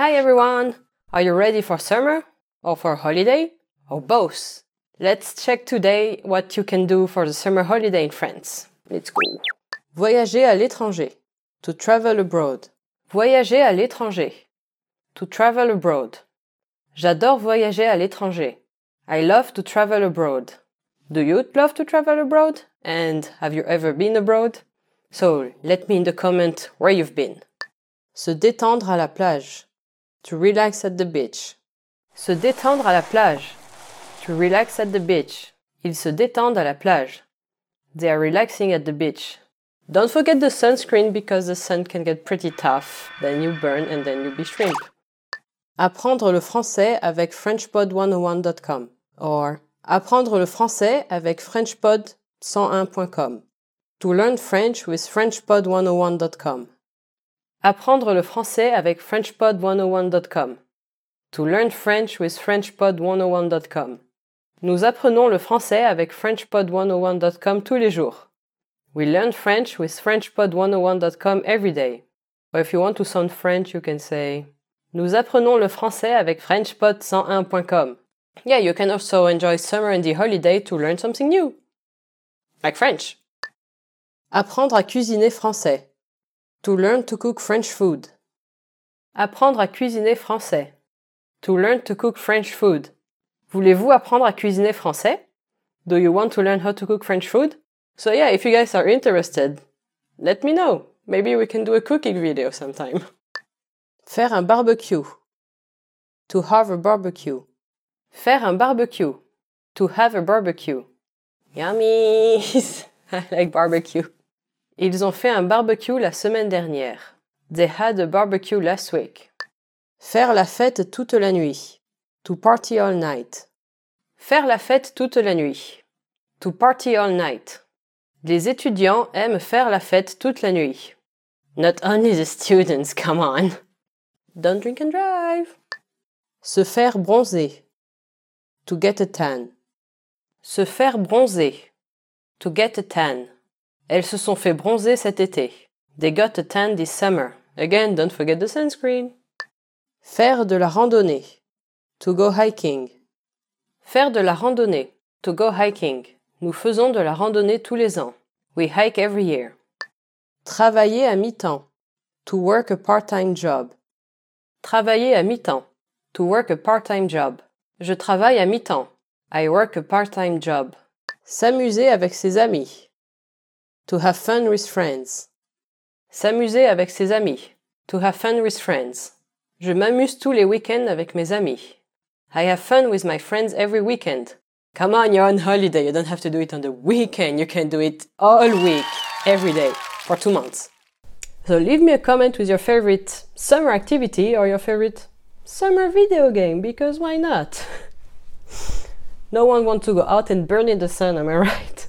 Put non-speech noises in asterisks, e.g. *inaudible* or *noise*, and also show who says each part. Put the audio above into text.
Speaker 1: Hi everyone! Are you ready for summer? Or for holiday? Or both? Let's check today what you can do for the summer holiday in France. Let's go! Voyager à l'étranger. To travel abroad. Voyager à l'étranger. To travel abroad. J'adore voyager à l'étranger. I love to travel abroad. Do you love to travel abroad? And have you ever been abroad? So let me in the comment where you've been. Se détendre à la plage. To relax at the beach. Se détendre à la plage. To relax at the beach. Ils se détendent à la plage. They are relaxing at the beach. Don't forget the sunscreen because the sun can get pretty tough. Then you burn and then you be shrimp. Apprendre le français avec FrenchPod101.com or Apprendre le français avec FrenchPod101.com. To learn French with FrenchPod101.com. Apprendre le français avec FrenchPod101.com. To learn French with FrenchPod101.com. Nous apprenons le français avec FrenchPod101.com tous les jours. We learn French with FrenchPod101.com every day. Or if you want to sound French, you can say Nous apprenons le français avec FrenchPod101.com. Yeah, you can also enjoy summer and the holiday to learn something new. Like French. Apprendre à cuisiner français. To learn to cook French food. Apprendre à cuisiner français. To learn to cook French food. Voulez-vous apprendre à cuisiner français? Do you want to learn how to cook French food? So yeah, if you guys are interested, let me know. Maybe we can do a cooking video sometime. *laughs* Faire un barbecue. To have a barbecue. Faire un barbecue. To have a barbecue. Yummies! *laughs* I like barbecue. Ils ont fait un barbecue la semaine dernière. They had a barbecue last week. Faire la fête toute la nuit. To party all night. Faire la fête toute la nuit. To party all night. Les étudiants aiment faire la fête toute la nuit. Not only the students, come on. Don't drink and drive. Se faire bronzer. To get a tan. Se faire bronzer. To get a tan. Elles se sont fait bronzer cet été. They got a tan this summer. Again, don't forget the sunscreen. Faire de la randonnée. To go hiking. Faire de la randonnée. To go hiking. Nous faisons de la randonnée tous les ans. We hike every year. Travailler à mi-temps. To work a part-time job. Travailler à mi-temps. To work a part-time job. Je travaille à mi-temps. I work a part-time job. S'amuser avec ses amis. To have fun with friends. S'amuser avec ses amis. To have fun with friends. Je m'amuse tous les week-ends avec mes amis. I have fun with my friends every weekend. Come on, you're on holiday. You don't have to do it on the weekend. You can do it all week, every day, for two months. So leave me a comment with your favorite summer activity or your favorite summer video game, because why not? *laughs* no one wants to go out and burn in the sun, am I *laughs* right?